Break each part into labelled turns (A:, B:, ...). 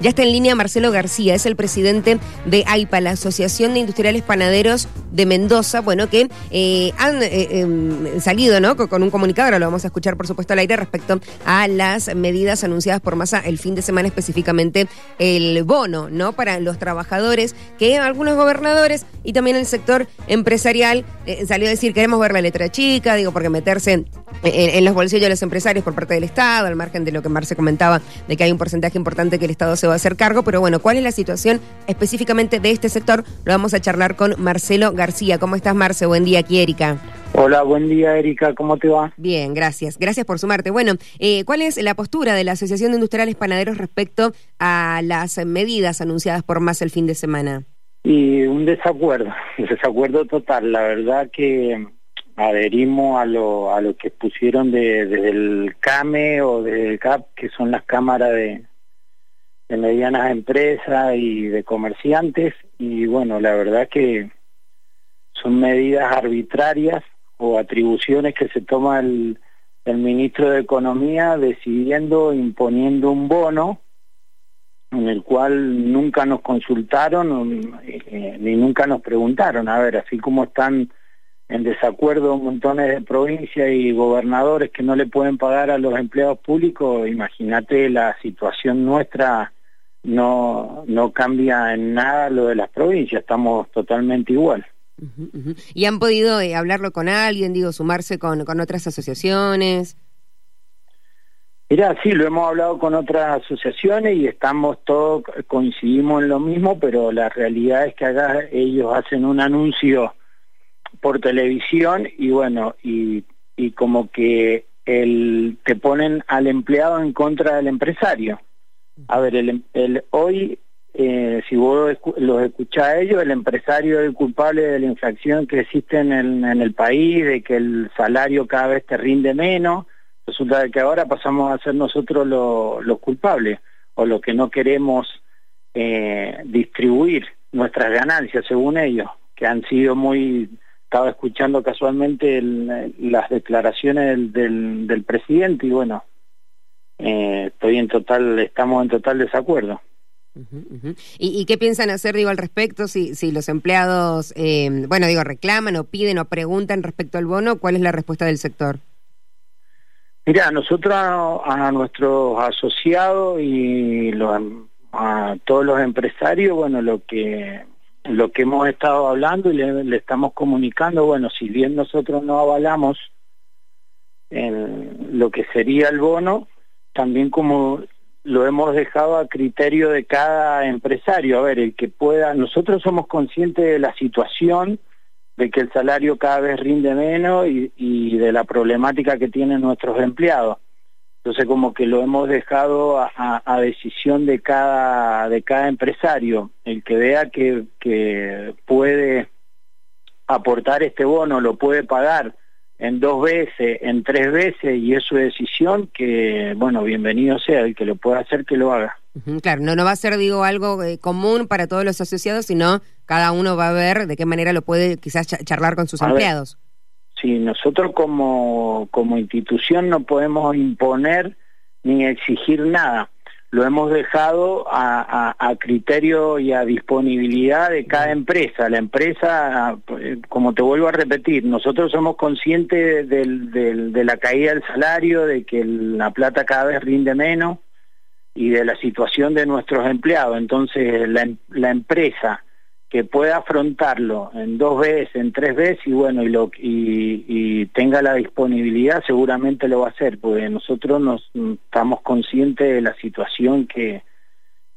A: Ya está en línea Marcelo García, es el presidente de AIPA, la Asociación de Industriales Panaderos de Mendoza, bueno, que eh, han eh, em, salido ¿no? con un comunicado, ahora lo vamos a escuchar por supuesto al aire, respecto a las medidas anunciadas por Massa el fin de semana, específicamente el bono, ¿no? Para los trabajadores, que algunos gobernadores y también el sector empresarial eh, salió a decir, queremos ver la letra chica, digo, porque meterse en, los bolsillos de los empresarios por parte del Estado, al margen de lo que Marce comentaba, de que hay un porcentaje importante que el Estado se va a hacer cargo, pero bueno, ¿cuál es la situación específicamente de este sector? Lo vamos a charlar con Marcelo García. ¿Cómo estás, Marce? Buen día, aquí Erika.
B: Hola, buen día, Erika. ¿Cómo te va?
A: Bien, gracias. Gracias por sumarte. Bueno, eh, ¿cuál es la postura de la Asociación de Industriales Panaderos respecto a las medidas anunciadas por más el fin de semana?
B: Y un desacuerdo, desacuerdo total. La verdad que adherimos a lo, a lo que pusieron de, desde el CAME o del CAP, que son las cámaras de, de medianas empresas y de comerciantes, y bueno, la verdad que son medidas arbitrarias o atribuciones que se toma el, el ministro de Economía decidiendo, imponiendo un bono en el cual nunca nos consultaron eh, ni nunca nos preguntaron. A ver, así como están en desacuerdo montones de provincias y gobernadores que no le pueden pagar a los empleados públicos, imagínate la situación nuestra no, no cambia en nada lo de las provincias, estamos totalmente igual.
A: ¿Y han podido eh, hablarlo con alguien, digo, sumarse con, con otras asociaciones?
B: Mira, sí, lo hemos hablado con otras asociaciones y estamos todos, coincidimos en lo mismo, pero la realidad es que acá ellos hacen un anuncio por televisión y bueno, y, como que el, te ponen al empleado en contra del empresario. A ver, el, el hoy, eh, si vos los escuchás a ellos, el empresario es el culpable de la inflación que existe en el, en el país, de que el salario cada vez te rinde menos, resulta que ahora pasamos a ser nosotros los culpables, o los que no queremos eh, distribuir nuestras ganancias, según ellos, que han sido muy estaba escuchando casualmente las declaraciones del, presidente y bueno, eh, estoy en total, estamos en total desacuerdo.
A: ¿Y, qué piensan hacer, digo, al respecto? Si, si los empleados, eh, bueno, digo, reclaman o piden o preguntan respecto al bono, ¿cuál es la respuesta del sector?
B: Mira, nosotros a, nuestros asociados y a todos los empresarios, bueno, lo que lo que hemos estado hablando y le, estamos comunicando, bueno, si bien nosotros no avalamos lo que sería el bono, también como lo hemos dejado a criterio de cada empresario, a ver, el que pueda, nosotros somos conscientes de la situación, de que el salario cada vez rinde menos y, y de la problemática que tienen nuestros empleados. Entonces como que lo hemos dejado a, decisión de cada, de cada empresario. El que vea que, que puede aportar este bono, lo puede pagar en dos veces, en tres veces, y es su decisión, que, bueno, bienvenido sea, el que lo pueda hacer, que lo haga.
A: Claro, no, no va a ser, digo, algo eh, común para todos los asociados, sino cada uno va a ver de qué manera lo puede quizás charlar con sus empleados.
B: Sí, nosotros como, como institución no podemos imponer ni exigir nada. Lo hemos dejado a, criterio y a disponibilidad de cada empresa. La empresa, como te vuelvo a repetir, nosotros somos conscientes de la caída del salario, de que la plata cada vez rinde menos y de la situación de nuestros empleados. Entonces, la empresa que pueda afrontarlo en dos veces, en tres veces y bueno, y, lo, y, tenga la disponibilidad, seguramente lo va a hacer, porque nosotros nos estamos conscientes de la situación que,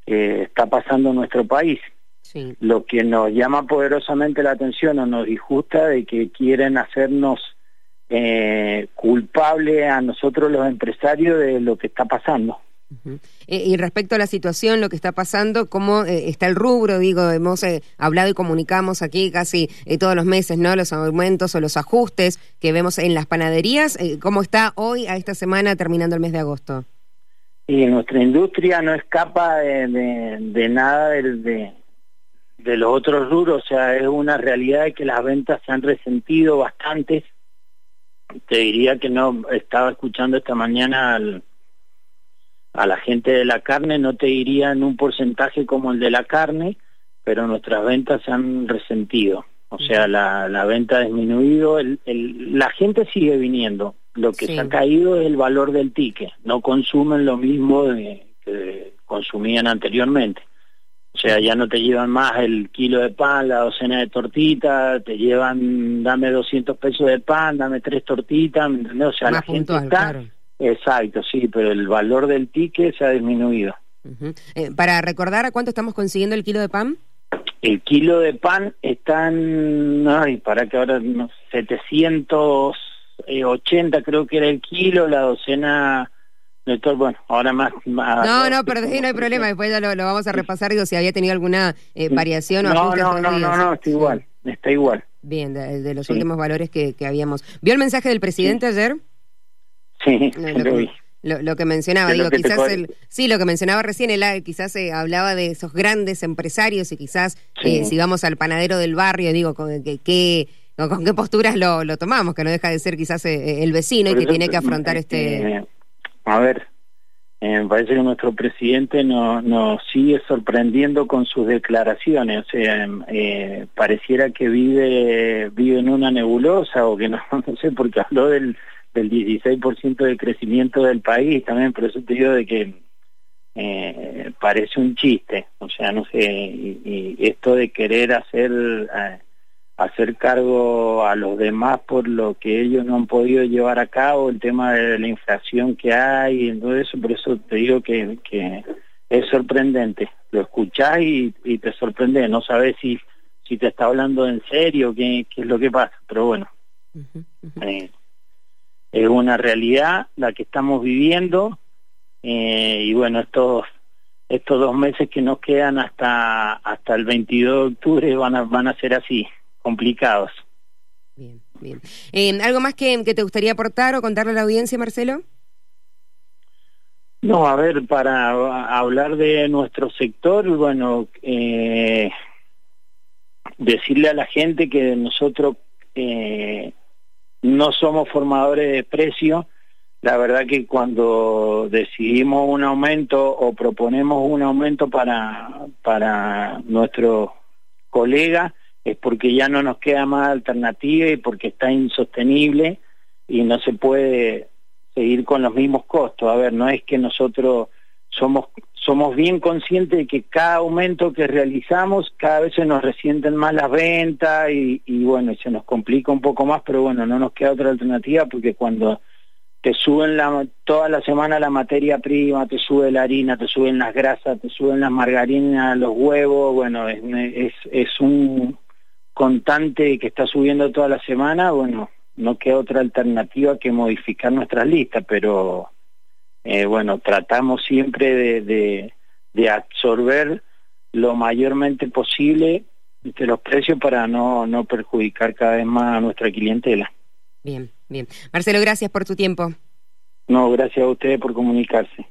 B: está pasando en nuestro país. Lo que nos llama poderosamente la atención o nos disgusta de que quieren hacernos eh, culpables a nosotros los empresarios de lo que está pasando.
A: Eh, y respecto a la situación, lo que está pasando, ¿cómo eh, está el rubro? Digo, hemos eh, hablado y comunicamos aquí casi todos los meses, ¿no? Los aumentos o los ajustes que vemos en las panaderías. ¿Cómo está hoy, a esta semana, terminando el mes de agosto?
B: Y nuestra industria no escapa de, nada de, de los otros rubros, o sea, es una realidad que las ventas se han resentido bastante. Te diría que no, estaba escuchando esta mañana al a la gente de la carne no te diría en un porcentaje como el de la carne, pero nuestras ventas se han resentido. O sea, la, la venta ha disminuido, el, el, la gente sigue viniendo. Lo que se ha caído es el valor del ticket. No consumen lo mismo que consumían anteriormente. O sea, ya no te llevan más el kilo de pan, la docena de tortitas, te llevan, dame 200 pesos de pan, dame tres tortitas, ¿me entendés? O sea, la gente está... Exacto, sí, pero el valor del ticket se ha disminuido.
A: Eh, para recordar, ¿a cuánto estamos consiguiendo el kilo de pan?
B: El kilo de pan está en, ay, para que ahora, no, 780 creo que era el kilo, la docena, bueno, ahora más...
A: no, no, pero no hay problema, después ya lo, vamos a repasar, digo, si había tenido alguna eh, variación o
B: No, no, no, no, no, está igual, está igual.
A: Bien, de, los últimos valores que, que, habíamos. ¿Vio el mensaje del presidente ayer?
B: Sí, lo, vi.
A: Lo, que mencionaba, digo, quizás el, sí, lo que mencionaba recién, él quizás eh, hablaba de esos grandes empresarios y quizás eh, si vamos al panadero del barrio, digo, con, que, con qué posturas lo, lo, tomamos, que no deja de ser quizás eh, el vecino y que tiene que afrontar este...
B: a ver, me parece que nuestro presidente nos, nos sigue sorprendiendo con sus declaraciones, o sea, pareciera que vive, vive en una nebulosa o que no, no sé, porque habló del del 16% de crecimiento del país, también por eso te digo de que eh, parece un chiste, o sea, no sé, y, esto de querer hacer eh, hacer cargo a los demás por lo que ellos no han podido llevar a cabo, el tema de la inflación que hay, y todo eso, por eso te digo que, que es sorprendente, lo escuchás y, te sorprende, no sabes si, si te está hablando en serio, qué, qué es lo que pasa, pero bueno. Eh, es una realidad la que estamos viviendo eh, y bueno, estos estos dos meses que nos quedan hasta hasta el 22 de octubre van a, van a ser así, complicados.
A: Bien, bien. Eh, ¿Algo más que, que, te gustaría aportar o contarle a la audiencia, Marcelo?
B: No, a ver, para hablar de nuestro sector, bueno, eh, decirle a la gente que nosotros eh, no somos formadores de precio. La verdad que cuando decidimos un aumento o proponemos un aumento para, para nuestro colega es porque ya no nos queda más alternativa y porque está insostenible y no se puede seguir con los mismos costos. A ver, no es que nosotros somos somos bien conscientes de que cada aumento que realizamos cada vez se nos resienten más las ventas y, y bueno, se nos complica un poco más, pero bueno, no nos queda otra alternativa porque cuando te suben la, toda la semana la materia prima, te sube la harina, te suben las grasas, te suben las margarinas, los huevos, bueno, es, es, es un constante que está subiendo toda la semana, bueno, no queda otra alternativa que modificar nuestras listas, pero eh, bueno, tratamos siempre de, de, absorber lo mayormente posible de los precios para no, no perjudicar cada vez más a nuestra clientela.
A: Bien, bien. Marcelo, gracias por tu tiempo.
B: No, gracias a ustedes por comunicarse.